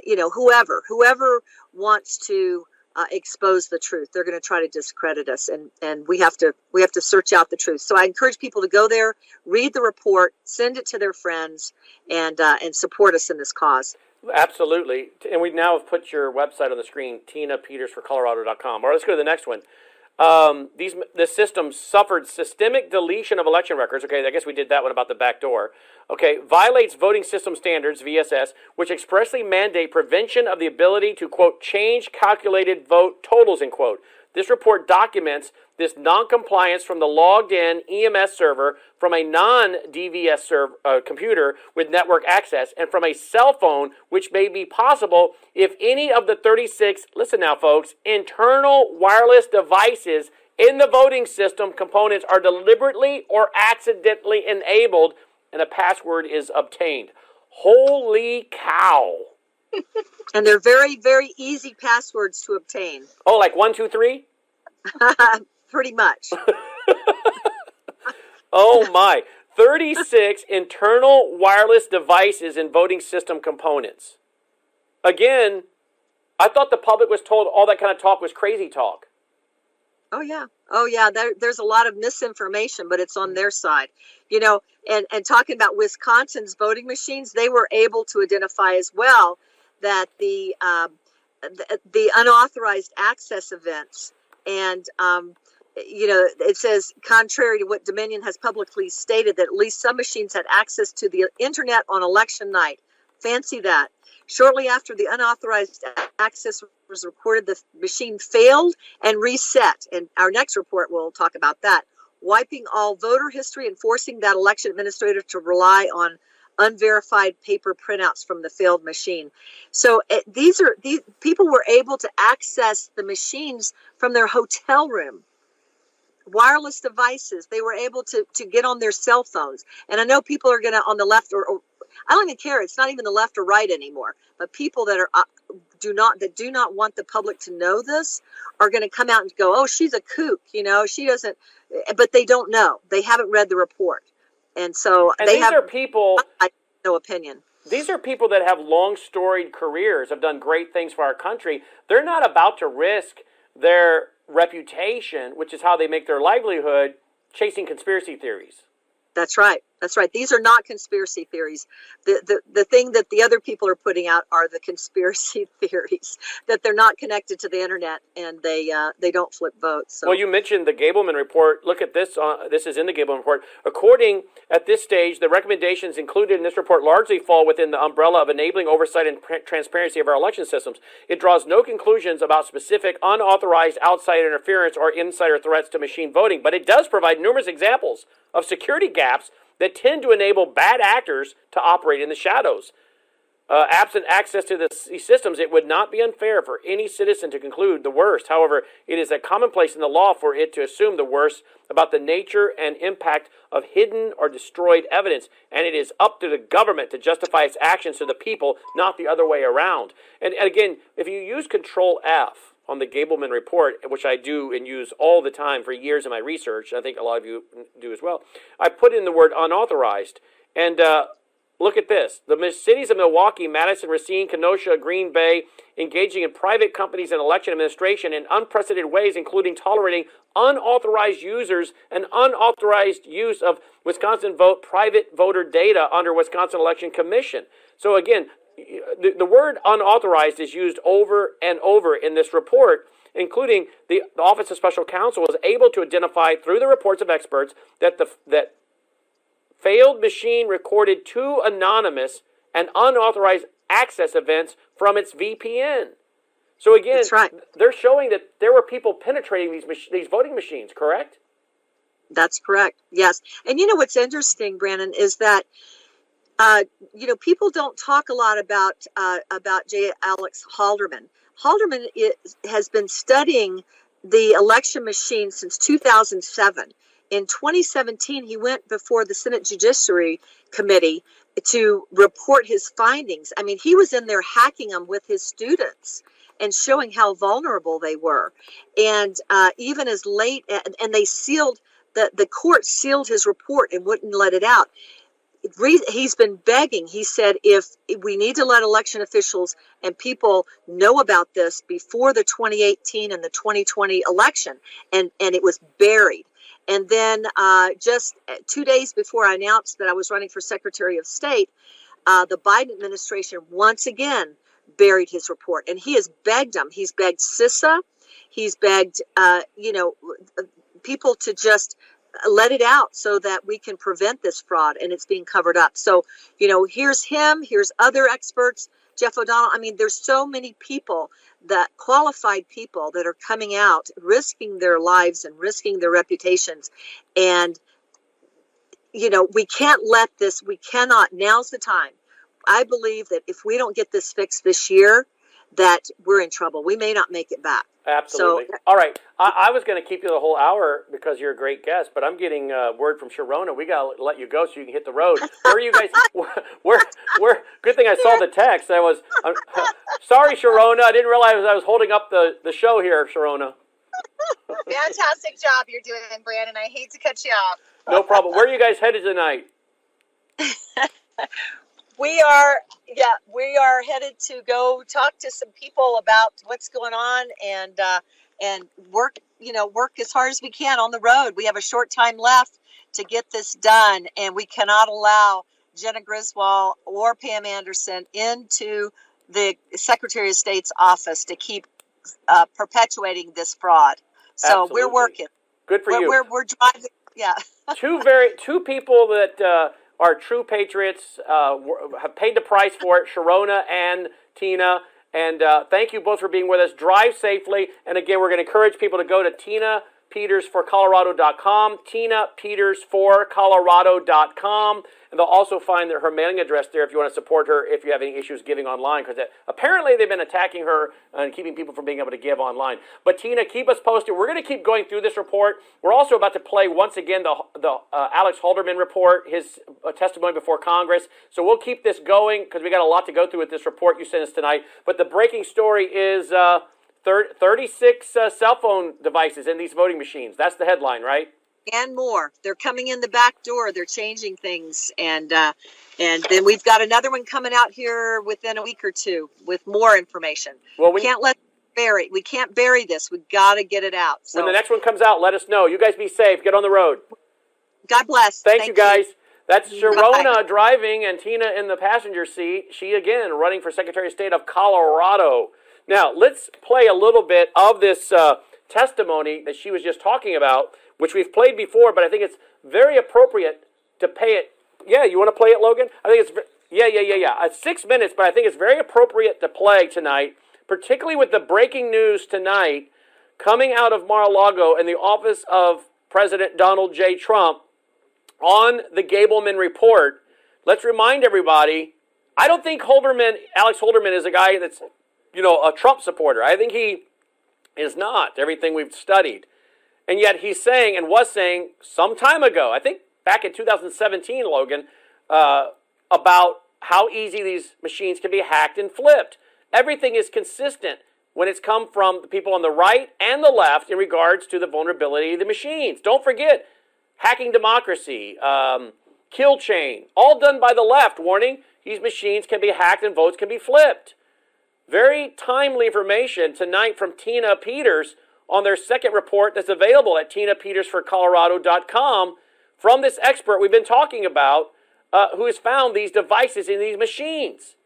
you know whoever whoever wants to uh, expose the truth. They're going to try to discredit us, and and we have to we have to search out the truth. So I encourage people to go there, read the report, send it to their friends, and uh, and support us in this cause. Absolutely, and we now have put your website on the screen, tinapetersforcolorado.com. All right, let's go to the next one. Um, these the system suffered systemic deletion of election records. Okay, I guess we did that one about the back door. Okay, violates voting system standards (VSS), which expressly mandate prevention of the ability to quote change calculated vote totals. in quote. This report documents this noncompliance from the logged in EMS server from a non DVS server, uh, computer with network access and from a cell phone, which may be possible if any of the 36, listen now, folks, internal wireless devices in the voting system components are deliberately or accidentally enabled and a password is obtained. Holy cow! and they're very, very easy passwords to obtain. Oh, like one, two, three? Pretty much. oh my. 36 internal wireless devices and voting system components. Again, I thought the public was told all that kind of talk was crazy talk. Oh yeah, oh yeah. There, there's a lot of misinformation, but it's on their side, you know. And and talking about Wisconsin's voting machines, they were able to identify as well that the um, the, the, unauthorized access events and um, you know it says contrary to what Dominion has publicly stated that at least some machines had access to the internet on election night. Fancy that. Shortly after the unauthorized access was reported, the machine failed and reset. And our next report will talk about that. Wiping all voter history and forcing that election administrator to rely on unverified paper printouts from the failed machine. So it, these are these people were able to access the machines from their hotel room. Wireless devices, they were able to to get on their cell phones. And I know people are going to on the left or, or I don't even care. It's not even the left or right anymore. But people that are uh, do not that do not want the public to know this are going to come out and go, "Oh, she's a kook," you know. She doesn't, but they don't know. They haven't read the report and so and they these have are people no opinion. These are people that have long storied careers, have done great things for our country. They're not about to risk their reputation, which is how they make their livelihood, chasing conspiracy theories. That's right. That's right. These are not conspiracy theories. The, the the thing that the other people are putting out are the conspiracy theories that they're not connected to the internet and they uh, they don't flip votes. So. Well, you mentioned the Gableman report. Look at this. Uh, this is in the Gableman report. According at this stage, the recommendations included in this report largely fall within the umbrella of enabling oversight and transparency of our election systems. It draws no conclusions about specific unauthorized outside interference or insider threats to machine voting, but it does provide numerous examples of security gaps that tend to enable bad actors to operate in the shadows. Uh, absent access to the systems, it would not be unfair for any citizen to conclude the worst. However, it is a commonplace in the law for it to assume the worst about the nature and impact of hidden or destroyed evidence, and it is up to the government to justify its actions to the people, not the other way around. And, and again, if you use Control F, on the Gableman report, which I do and use all the time for years in my research. I think a lot of you do as well. I put in the word unauthorized. And uh, look at this the cities of Milwaukee, Madison, Racine, Kenosha, Green Bay engaging in private companies and election administration in unprecedented ways, including tolerating unauthorized users and unauthorized use of Wisconsin vote private voter data under Wisconsin Election Commission. So again, the, the word unauthorized is used over and over in this report, including the, the Office of Special Counsel was able to identify through the reports of experts that the that failed machine recorded two anonymous and unauthorized access events from its VPN. So again, right. they're showing that there were people penetrating these mach- these voting machines. Correct? That's correct. Yes, and you know what's interesting, Brandon, is that uh, you know, people don't talk a lot about uh, about J. Alex Halderman. Halderman is, has been studying the election machine since 2007. In 2017, he went before the Senate Judiciary Committee to report his findings. I mean, he was in there hacking them with his students and showing how vulnerable they were. And uh, even as late, and, and they sealed the the court sealed his report and wouldn't let it out he's been begging. He said, if we need to let election officials and people know about this before the 2018 and the 2020 election, and and it was buried. And then uh, just two days before I announced that I was running for Secretary of State, uh, the Biden administration once again buried his report, and he has begged them. He's begged CISA, he's begged, uh, you know, people to just let it out so that we can prevent this fraud and it's being covered up. So, you know, here's him, here's other experts, Jeff O'Donnell. I mean, there's so many people that qualified people that are coming out, risking their lives and risking their reputations. And, you know, we can't let this, we cannot, now's the time. I believe that if we don't get this fixed this year, that we're in trouble. We may not make it back. Absolutely. So, All right. I, I was going to keep you the whole hour because you're a great guest, but I'm getting a word from Sharona. We got to let you go so you can hit the road. Where are you guys? where, where, good thing I saw the text. I was, uh, sorry, Sharona. I didn't realize I was holding up the, the show here, Sharona. Fantastic job you're doing, Brandon. I hate to cut you off. No problem. Where are you guys headed tonight? We are yeah we are headed to go talk to some people about what's going on and uh, and work you know work as hard as we can on the road. We have a short time left to get this done and we cannot allow Jena Griswold or pam anderson into the secretary of state's office to keep uh, perpetuating this fraud. So Absolutely. we're working. Good for we're, you. we're, we're driving yeah. Two very two people that uh, are true patriots, uh, have paid the price for it, Sharona and Tina. And uh, thank you both for being with us. Drive safely. And again, we're going to encourage people to go to tinapetersforcolorado.com, tinapetersforcolorado.com. And they'll also find her mailing address there if you want to support her if you have any issues giving online, because apparently they've been attacking her and keeping people from being able to give online. But Tina, keep us posted. We're going to keep going through this report. We're also about to play once again the, the uh, Alex Halderman report, his uh, testimony before Congress. So we'll keep this going because we got a lot to go through with this report you sent us tonight. But the breaking story is uh, 36 uh, cell phone devices in these voting machines. That's the headline, right? and more. They're coming in the back door. They're changing things, and uh, and then we've got another one coming out here within a week or two with more information. Well, we can't let bury. We can't bury this. We got to get it out. So when the next one comes out, let us know. You guys be safe. Get on the road. God bless. Thank, Thank you, guys. You. That's Sharona Bye. driving and Tina in the passenger seat. She again running for Secretary of State of Colorado. Now let's play a little bit of this uh, testimony that she was just talking about which we've played before, but I think it's very appropriate to pay it. Yeah, you want to play it, Logan? I think it's yeah, yeah, yeah, yeah. It's six minutes, but I think it's very appropriate to play tonight, particularly with the breaking news tonight coming out of Mar-a-Lago and the office of President Donald J. Trump on the Gableman report. Let's remind everybody. I don't think Halderman, Alex Halderman, is a guy that's, you know, a Trump supporter. I think he is not. Everything we've studied. And yet he's saying and was saying some time ago, I think back in 2017, Logan, uh, about how easy these machines can be hacked and flipped. Everything is consistent when it's come from the people on the right and the left in regards to the vulnerability of the machines. Don't forget, hacking democracy, um, kill chain, all done by the left, warning these machines can be hacked and votes can be flipped. Very timely information tonight from Tina Peters on their second report that's available at tinapetersforcolorado.com from this expert we've been talking about uh, who has found these devices in these machines.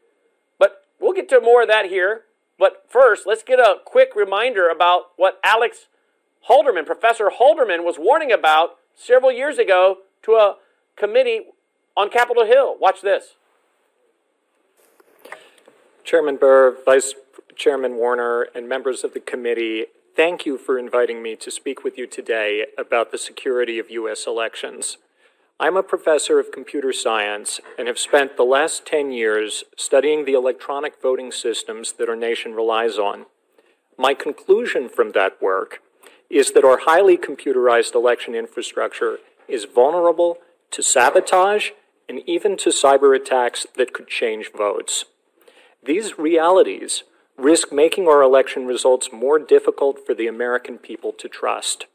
But we'll get to more of that here. But first, let's get a quick reminder about what Alex Halderman, Professor Halderman, was warning about several years ago to a committee on Capitol Hill. Watch this. Chairman Burr, Vice Chairman Warner, and members of the committee, Thank you for inviting me to speak with you today about the security of U.S. elections. I'm a professor of computer science and have spent the last 10 years studying the electronic voting systems that our nation relies on. My conclusion from that work is that our highly computerized election infrastructure is vulnerable to sabotage and even to cyber attacks that could change votes. These realities risk making our election results more difficult for the American people to trust.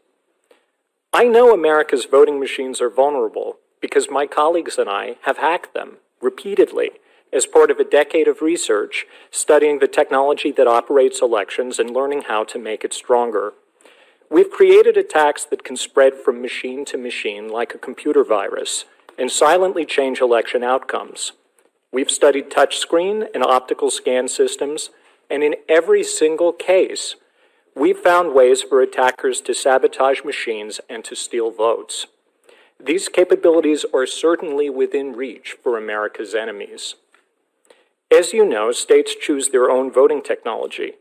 I know America's voting machines are vulnerable, because my colleagues and I have hacked them repeatedly as part of a decade of research studying the technology that operates elections and learning how to make it stronger. We've created attacks that can spread from machine to machine like a computer virus and silently change election outcomes. We've studied touchscreen and optical scan systems, and in every single case, we've found ways for attackers to sabotage machines and to steal votes. These capabilities are certainly within reach for America's enemies. As you know, states choose their own voting technology,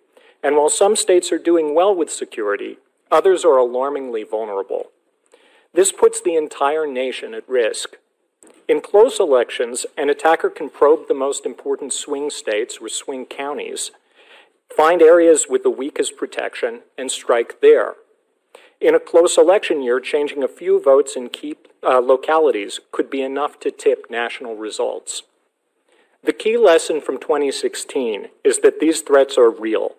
and while some states are doing well with security, others are alarmingly vulnerable. This puts the entire nation at risk. In close elections, an attacker can probe the most important swing states or swing counties, find areas with the weakest protection, and strike there. In a close election year, changing a few votes in key uh, localities could be enough to tip national results. The key lesson from 2016 is that these threats are real.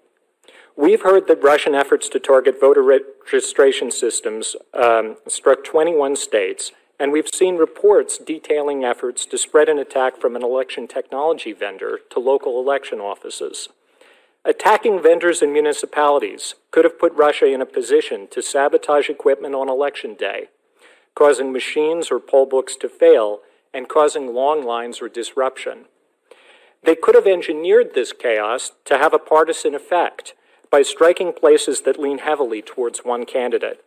We've heard that Russian efforts to target voter registration systems um, struck 21 states, and we've seen reports detailing efforts to spread an attack from an election technology vendor to local election offices. Attacking vendors and municipalities could have put Russia in a position to sabotage equipment on election day, causing machines or poll books to fail and causing long lines or disruption. They could have engineered this chaos to have a partisan effect by striking places that lean heavily towards one candidate.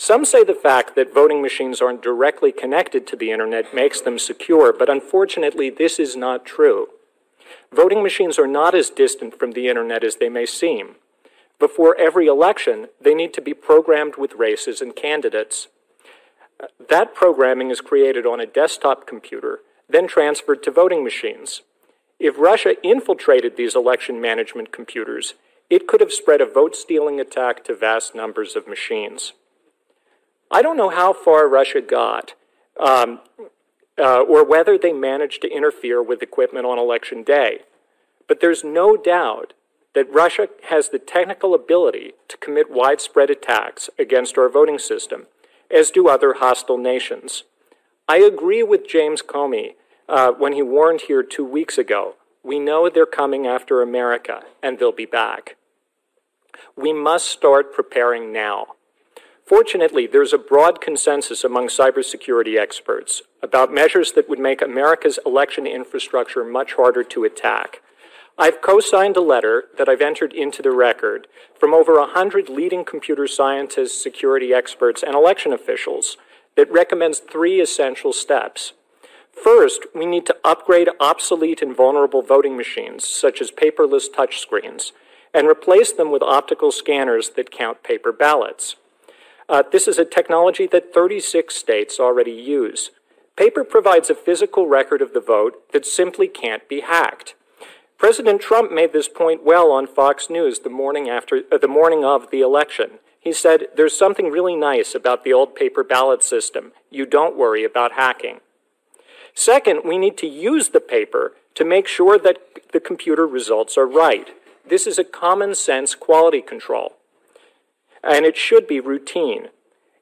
Some say the fact that voting machines aren't directly connected to the internet makes them secure, but unfortunately, this is not true. Voting machines are not as distant from the internet as they may seem. Before every election, they need to be programmed with races and candidates. That programming is created on a desktop computer, then transferred to voting machines. If Russia infiltrated these election management computers, it could have spread a vote stealing attack to vast numbers of machines. I don't know how far Russia got, um, uh, or whether they managed to interfere with equipment on election day. But there's no doubt that Russia has the technical ability to commit widespread attacks against our voting system, as do other hostile nations. I agree with James Comey uh, when he warned here two weeks ago we know they're coming after America, and they'll be back. We must start preparing now. Fortunately, there's a broad consensus among cybersecurity experts about measures that would make America's election infrastructure much harder to attack. I've co signed a letter that I've entered into the record from over 100 leading computer scientists, security experts, and election officials that recommends three essential steps. First, we need to upgrade obsolete and vulnerable voting machines, such as paperless touchscreens, and replace them with optical scanners that count paper ballots. Uh, this is a technology that 36 states already use. Paper provides a physical record of the vote that simply can't be hacked. President Trump made this point well on Fox News the morning after uh, the morning of the election. He said, "There's something really nice about the old paper ballot system. You don't worry about hacking." Second, we need to use the paper to make sure that the computer results are right. This is a common sense quality control and it should be routine.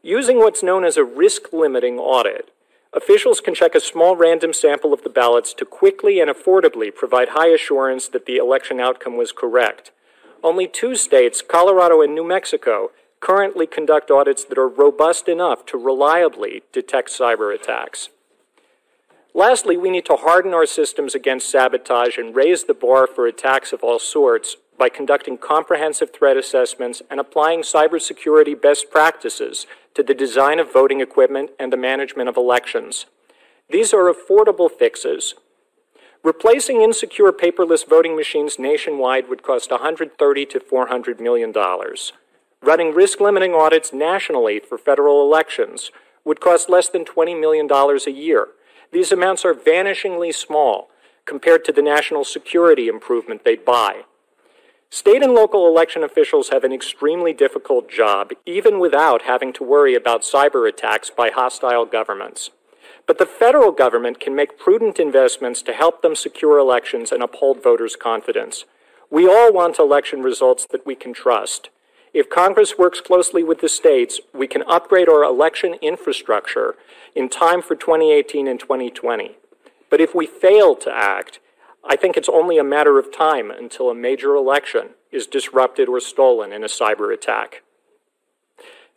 Using what's known as a risk limiting audit, officials can check a small random sample of the ballots to quickly and affordably provide high assurance that the election outcome was correct. Only two states, Colorado and New Mexico, currently conduct audits that are robust enough to reliably detect cyber attacks. Lastly, we need to harden our systems against sabotage and raise the bar for attacks of all sorts by conducting comprehensive threat assessments and applying cybersecurity best practices to the design of voting equipment and the management of elections. These are affordable fixes. Replacing insecure paperless voting machines nationwide would cost 130 to 400 million dollars. Running risk limiting audits nationally for federal elections would cost less than 20 million dollars a year. These amounts are vanishingly small compared to the national security improvement they'd buy. State and local election officials have an extremely difficult job, even without having to worry about cyber attacks by hostile governments. But the federal government can make prudent investments to help them secure elections and uphold voters' confidence. We all want election results that we can trust. If Congress works closely with the states, we can upgrade our election infrastructure in time for 2018 and 2020. But if we fail to act, I think it's only a matter of time until a major election is disrupted or stolen in a cyber attack.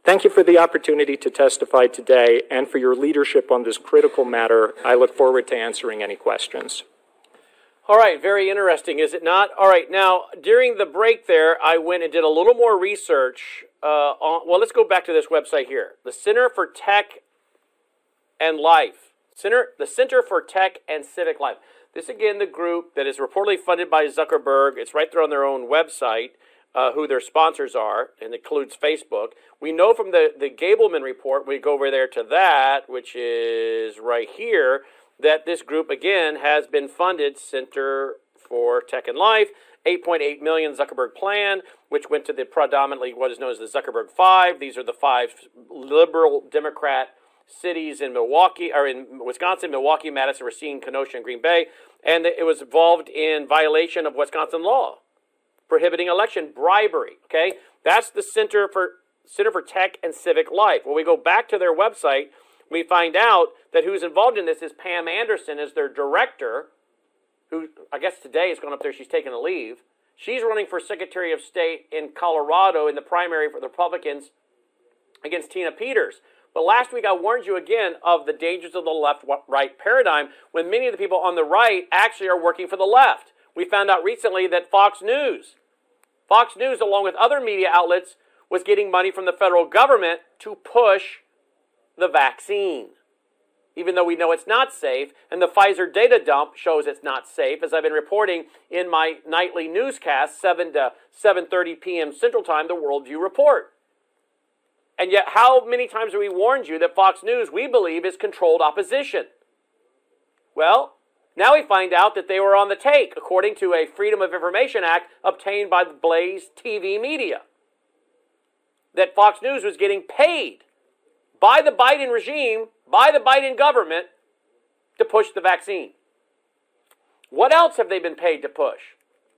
Thank you for the opportunity to testify today and for your leadership on this critical matter. I look forward to answering any questions. All right, very interesting, is it not? All right, now during the break there, I went and did a little more research. Uh, on, well, let's go back to this website here the Center for Tech and Life. Center, the Center for Tech and Civic Life. This again, the group that is reportedly funded by Zuckerberg. It's right there on their own website uh, who their sponsors are, and includes Facebook. We know from the, the Gableman report, we go over there to that, which is right here, that this group again has been funded, Center for Tech and Life, 8.8 million Zuckerberg plan, which went to the predominantly what is known as the Zuckerberg Five. These are the five liberal Democrat cities in Milwaukee or in Wisconsin, Milwaukee, Madison, Racine, Kenosha, and Green Bay, and it was involved in violation of Wisconsin law prohibiting election bribery. Okay, that's the Center for Center for Tech and Civic Life. When we go back to their website, we find out that who's involved in this is Pam Anderson as their director, who I guess today is going up there. She's taking a leave. She's running for Secretary of State in Colorado in the primary for the Republicans against Tina Peters. But last week I warned you again of the dangers of the left right paradigm when many of the people on the right actually are working for the left. We found out recently that Fox News Fox News, along with other media outlets, was getting money from the federal government to push the vaccine. Even though we know it's not safe, and the Pfizer data dump shows it's not safe, as I've been reporting in my nightly newscast, 7 to 7:30 p.m. Central Time, the Worldview Report. And yet, how many times have we warned you that Fox News, we believe, is controlled opposition? Well, now we find out that they were on the take, according to a Freedom of Information Act obtained by the Blaze TV media. That Fox News was getting paid by the Biden regime, by the Biden government, to push the vaccine. What else have they been paid to push?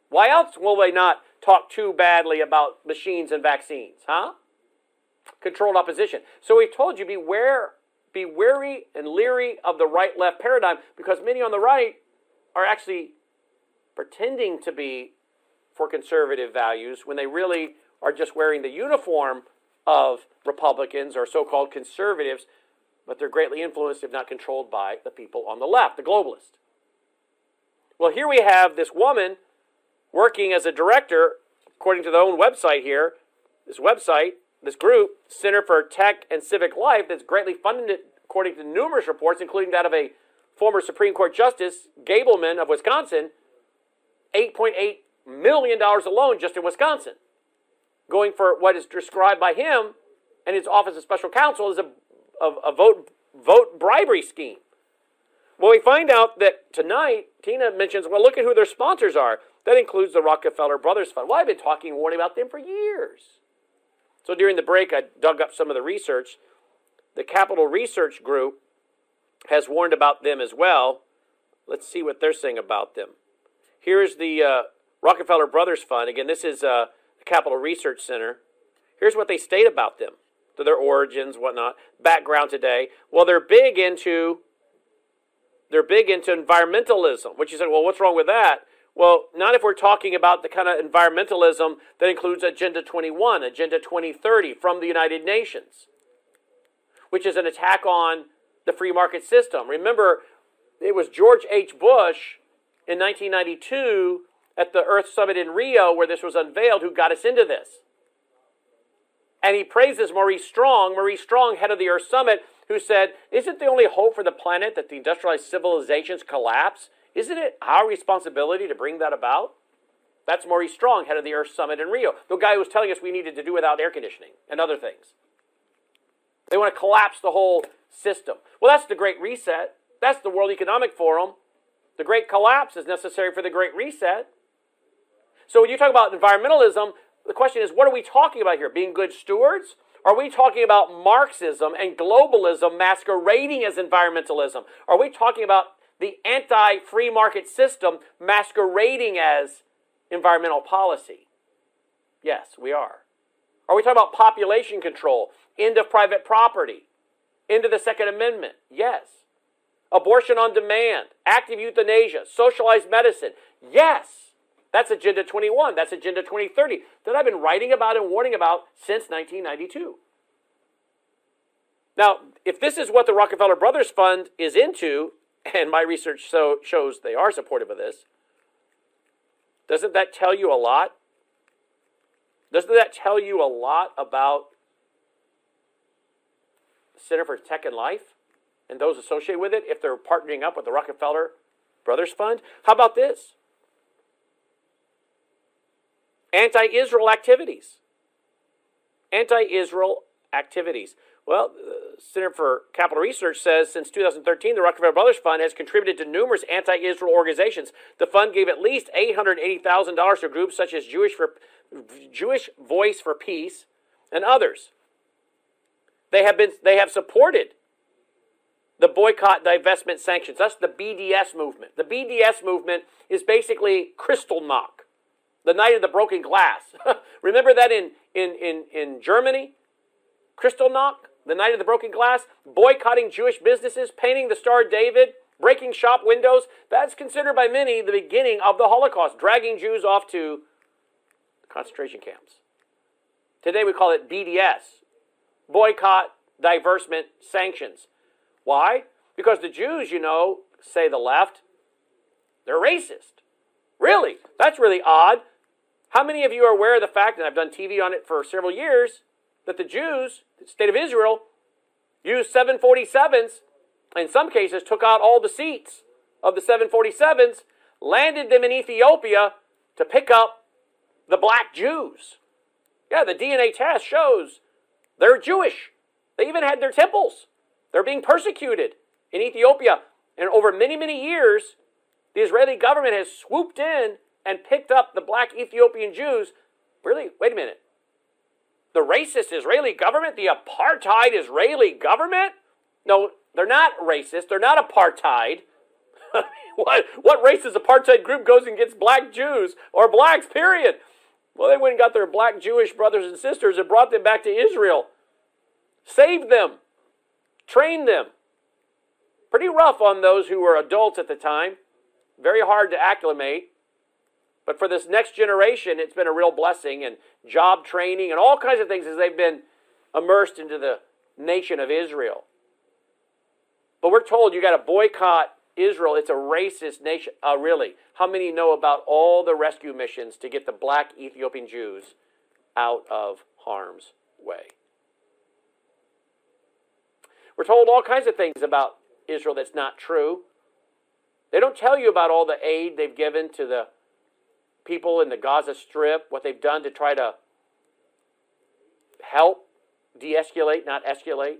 Why else will they not talk too badly about machines and vaccines, huh? Controlled opposition. So we told you beware be wary and leery of the right left paradigm because many on the right are actually pretending to be for conservative values when they really are just wearing the uniform of Republicans or so called conservatives, but they're greatly influenced, if not controlled, by the people on the left, the globalists. Well, here we have this woman working as a director, according to their own website here, this website, this group, Center for Tech and Civic Life, that's greatly funded, according to numerous reports, including that of a former Supreme Court Justice, Gableman of Wisconsin, $8.8 million alone just in Wisconsin, going for what is described by him and his Office of Special Counsel as a, a, a vote, vote bribery scheme. Well, we find out that tonight, Tina mentions, well, look at who their sponsors are. That includes the Rockefeller Brothers Fund. Well, I've been talking, warning about them for years. So during the break, I dug up some of the research. The Capital Research Group has warned about them as well. Let's see what they're saying about them. Here's the uh, Rockefeller Brothers Fund. Again, this is uh, the Capital Research Center. Here's what they state about them to their origins, whatnot, background today. Well, they're big into they're big into environmentalism, which you said, well, what's wrong with that? Well, not if we're talking about the kind of environmentalism that includes Agenda 21, Agenda 2030 from the United Nations, which is an attack on the free market system. Remember, it was George H. Bush in 1992 at the Earth Summit in Rio where this was unveiled who got us into this. And he praises Maurice Strong, Maurice Strong, head of the Earth Summit, who said, Isn't the only hope for the planet that the industrialized civilizations collapse? Isn't it our responsibility to bring that about? That's Maurice Strong, head of the Earth Summit in Rio, the guy who was telling us we needed to do without air conditioning and other things. They want to collapse the whole system. Well, that's the Great Reset. That's the World Economic Forum. The Great Collapse is necessary for the Great Reset. So when you talk about environmentalism, the question is what are we talking about here? Being good stewards? Are we talking about Marxism and globalism masquerading as environmentalism? Are we talking about the anti free market system masquerading as environmental policy. Yes, we are. Are we talking about population control, end of private property, end of the Second Amendment? Yes. Abortion on demand, active euthanasia, socialized medicine? Yes. That's Agenda 21. That's Agenda 2030 that I've been writing about and warning about since 1992. Now, if this is what the Rockefeller Brothers Fund is into, and my research so shows they are supportive of this, doesn't that tell you a lot? Doesn't that tell you a lot about Center for Tech and Life and those associated with it if they're partnering up with the Rockefeller Brothers Fund? How about this? Anti Israel activities. Anti Israel activities. Well, the Center for Capital Research says since 2013, the Rockefeller Brothers Fund has contributed to numerous anti Israel organizations. The fund gave at least $880,000 to groups such as Jewish, for, Jewish Voice for Peace and others. They have, been, they have supported the boycott, divestment, sanctions. That's the BDS movement. The BDS movement is basically Kristallnacht the night of the broken glass. Remember that in, in, in, in Germany? Kristallnacht, the night of the broken glass, boycotting Jewish businesses, painting the Star David, breaking shop windows. That's considered by many the beginning of the Holocaust, dragging Jews off to concentration camps. Today we call it BDS boycott, divestment, sanctions. Why? Because the Jews, you know, say the left, they're racist. Really? That's really odd. How many of you are aware of the fact, and I've done TV on it for several years, that the Jews, the state of Israel, used 747s, in some cases took out all the seats of the 747s, landed them in Ethiopia to pick up the black Jews. Yeah, the DNA test shows they're Jewish. They even had their temples. They're being persecuted in Ethiopia. And over many, many years, the Israeli government has swooped in and picked up the black Ethiopian Jews. Really? Wait a minute. The racist Israeli government, the apartheid Israeli government? No, they're not racist. They're not apartheid. what, what racist apartheid group goes and gets black Jews or blacks, period? Well, they went and got their black Jewish brothers and sisters and brought them back to Israel, saved them, trained them. Pretty rough on those who were adults at the time, very hard to acclimate. But for this next generation, it's been a real blessing and job training and all kinds of things as they've been immersed into the nation of Israel. But we're told you got to boycott Israel. It's a racist nation. Uh, really? How many know about all the rescue missions to get the black Ethiopian Jews out of harm's way? We're told all kinds of things about Israel that's not true. They don't tell you about all the aid they've given to the people in the Gaza Strip, what they've done to try to help de escalate, not escalate.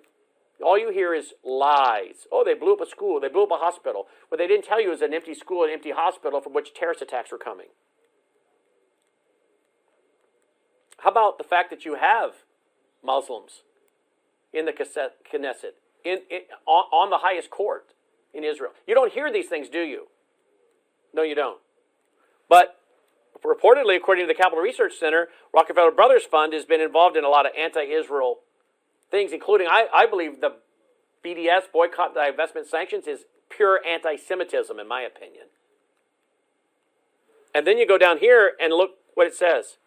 All you hear is lies. Oh, they blew up a school, they blew up a hospital. What they didn't tell you is an empty school, an empty hospital from which terrorist attacks were coming. How about the fact that you have Muslims in the Knesset, in, in, on, on the highest court in Israel? You don't hear these things, do you? No, you don't. But reportedly, according to the Capital Research Center, Rockefeller Brothers Fund has been involved in a lot of anti-Israel things, including, I, I believe, the BDS boycott, divestment sanctions is pure anti-Semitism, in my opinion. And then you go down here and look what it says.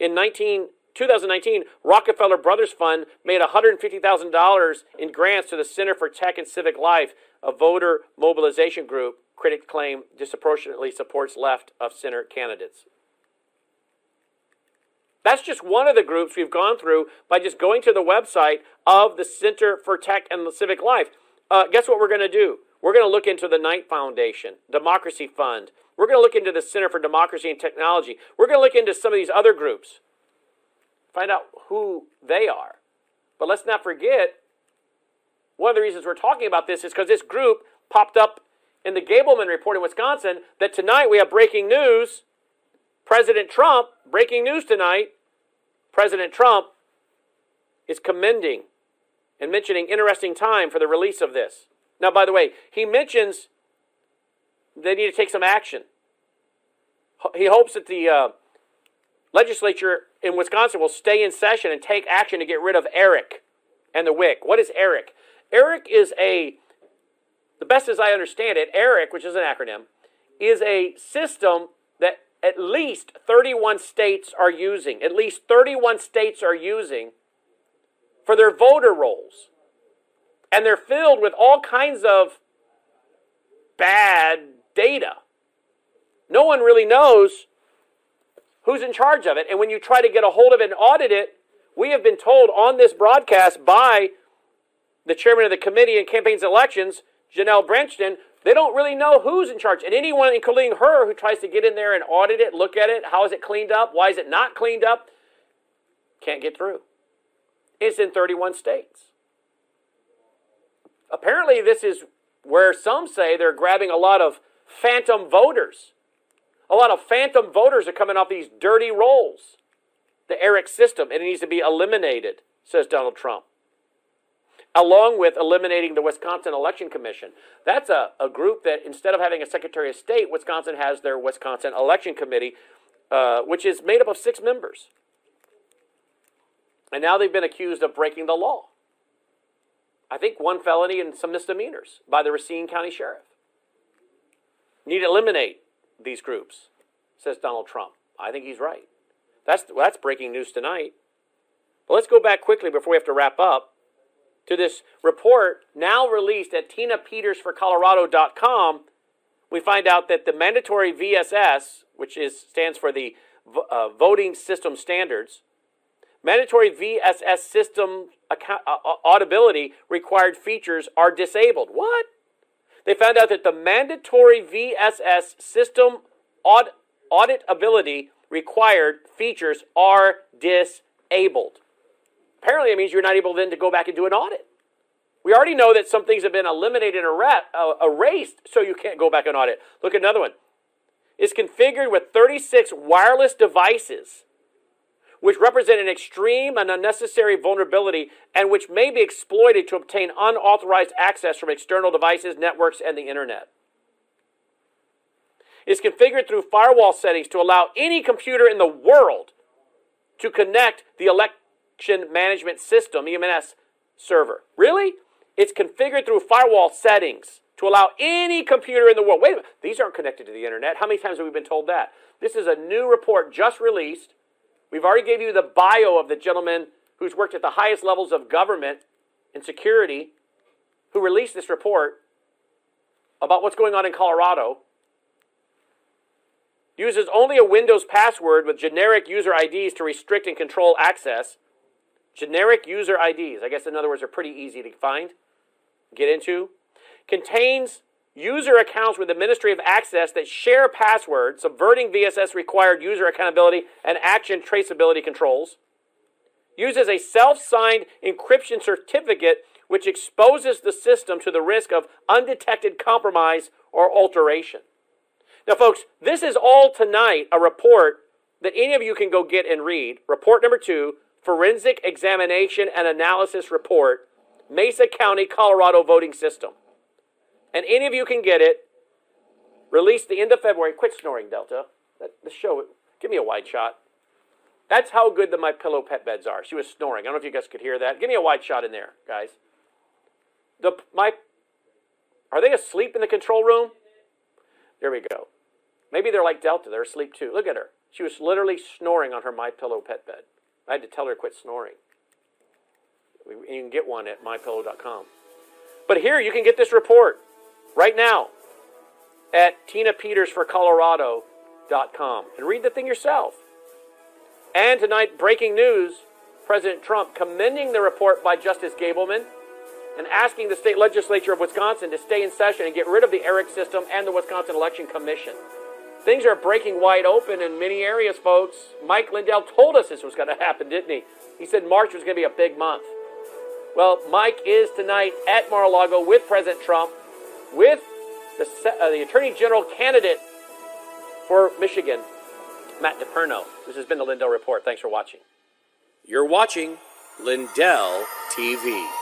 In 19, 2019, Rockefeller Brothers Fund made $150,000 in grants to the Center for Tech and Civic Life, a voter mobilization group critics claim disproportionately supports left of center candidates. That's just one of the groups we've gone through by just going to the website of the Center for Tech and Civic Life. Uh, guess what we're going to do? We're going to look into the Knight Foundation, Democracy Fund. We're going to look into the Center for Democracy and Technology. We're going to look into some of these other groups, find out who they are. But let's not forget, one of the reasons we're talking about this is because this group popped up in the Gableman report in Wisconsin that tonight we have breaking news. President Trump, breaking news tonight, President Trump is commending and mentioning interesting time for the release of this. Now, by the way, he mentions they need to take some action. He hopes that the uh, legislature in Wisconsin will stay in session and take action to get rid of ERIC and the WEC. What is ERIC? ERIC is a, the best as I understand it, ERIC, which is an acronym, is a system that at least 31 states are using. At least 31 states are using for their voter rolls. And they're filled with all kinds of bad data. No one really knows who's in charge of it. And when you try to get a hold of it and audit it, we have been told on this broadcast by the chairman of the committee in campaigns and elections, Janel Brandtjen, they don't really know who's in charge. And anyone, including her, who tries to get in there and audit it, look at it, how is it cleaned up? Why is it not cleaned up? Can't get through. It's in 31 states. Apparently, this is where some say they're grabbing a lot of phantom voters. A lot of phantom voters are coming off these dirty rolls. The ERIC system, and it needs to be eliminated, says Donald Trump. Along with eliminating the Wisconsin Election Commission. That's a, a group that instead of having a Secretary of State, Wisconsin has their Wisconsin Election Committee, uh, which is made up of six members. And now they've been accused of breaking the law. I think one felony and some misdemeanors by the Racine County Sheriff. Need to eliminate these groups, says Donald Trump. I think he's right. That's, that's breaking news tonight. But let's go back quickly before we have to wrap up to this report now released at tinapetersforcolorado.com. We find out that the mandatory VSS, which is, stands for the uh, Voting System Standards, Mandatory VSS system account, uh, audibility required features are disabled. What? They found out that the mandatory VSS system aud- auditability required features are disabled. Apparently, it means you're not able then to go back and do an audit. We already know that some things have been eliminated and uh, erased, so you can't go back and audit. Look at another one. It's configured with 36 wireless devices which represent an extreme and unnecessary vulnerability and which may be exploited to obtain unauthorized access from external devices, networks, and the internet. It is configured through firewall settings to allow any computer in the world to connect the election management system, EMS server. Really? It's configured through firewall settings to allow any computer in the world. Wait a minute, these aren't connected to the internet. How many times have we been told that? This is a new report just released We've already gave you the bio of the gentleman who's worked at the highest levels of government and security who released this report about what's going on in Colorado. Uses only a Windows password with generic user IDs to restrict and control access. Generic user IDs, I guess in other words, are pretty easy to find, get into. Contains user accounts with administrative access that share passwords, subverting VSS required user accountability and action traceability controls, uses a self signed encryption certificate which exposes the system to the risk of undetected compromise or alteration. Now, folks, this is all tonight a report that any of you can go get and read. Report number two Forensic Examination and Analysis Report, Mesa County, Colorado Voting System and any of you can get it. Released the end of February. Quit snoring, Delta. The show. Give me a wide shot. That's how good the My Pillow pet beds are. She was snoring. I don't know if you guys could hear that. Give me a wide shot in there, guys. The my are they asleep in the control room? There we go. Maybe they're like Delta. They're asleep too. Look at her. She was literally snoring on her My Pillow pet bed. I had to tell her to quit snoring. You can get one at mypillow.com. But here you can get this report right now at tinapetersforcolorado.com and read the thing yourself. And tonight, breaking news President Trump commending the report by Justice Gableman and asking the state legislature of Wisconsin to stay in session and get rid of the ERIC system and the Wisconsin Election Commission. Things are breaking wide open in many areas, folks. Mike Lindell told us this was going to happen, didn't he? He said March was going to be a big month. Well, Mike is tonight at Mar-a-Lago with President Trump with the, uh, the Attorney General candidate for Michigan, Matt DePerno. This has been the Lindell Report. Thanks for watching. You're watching Lindell TV.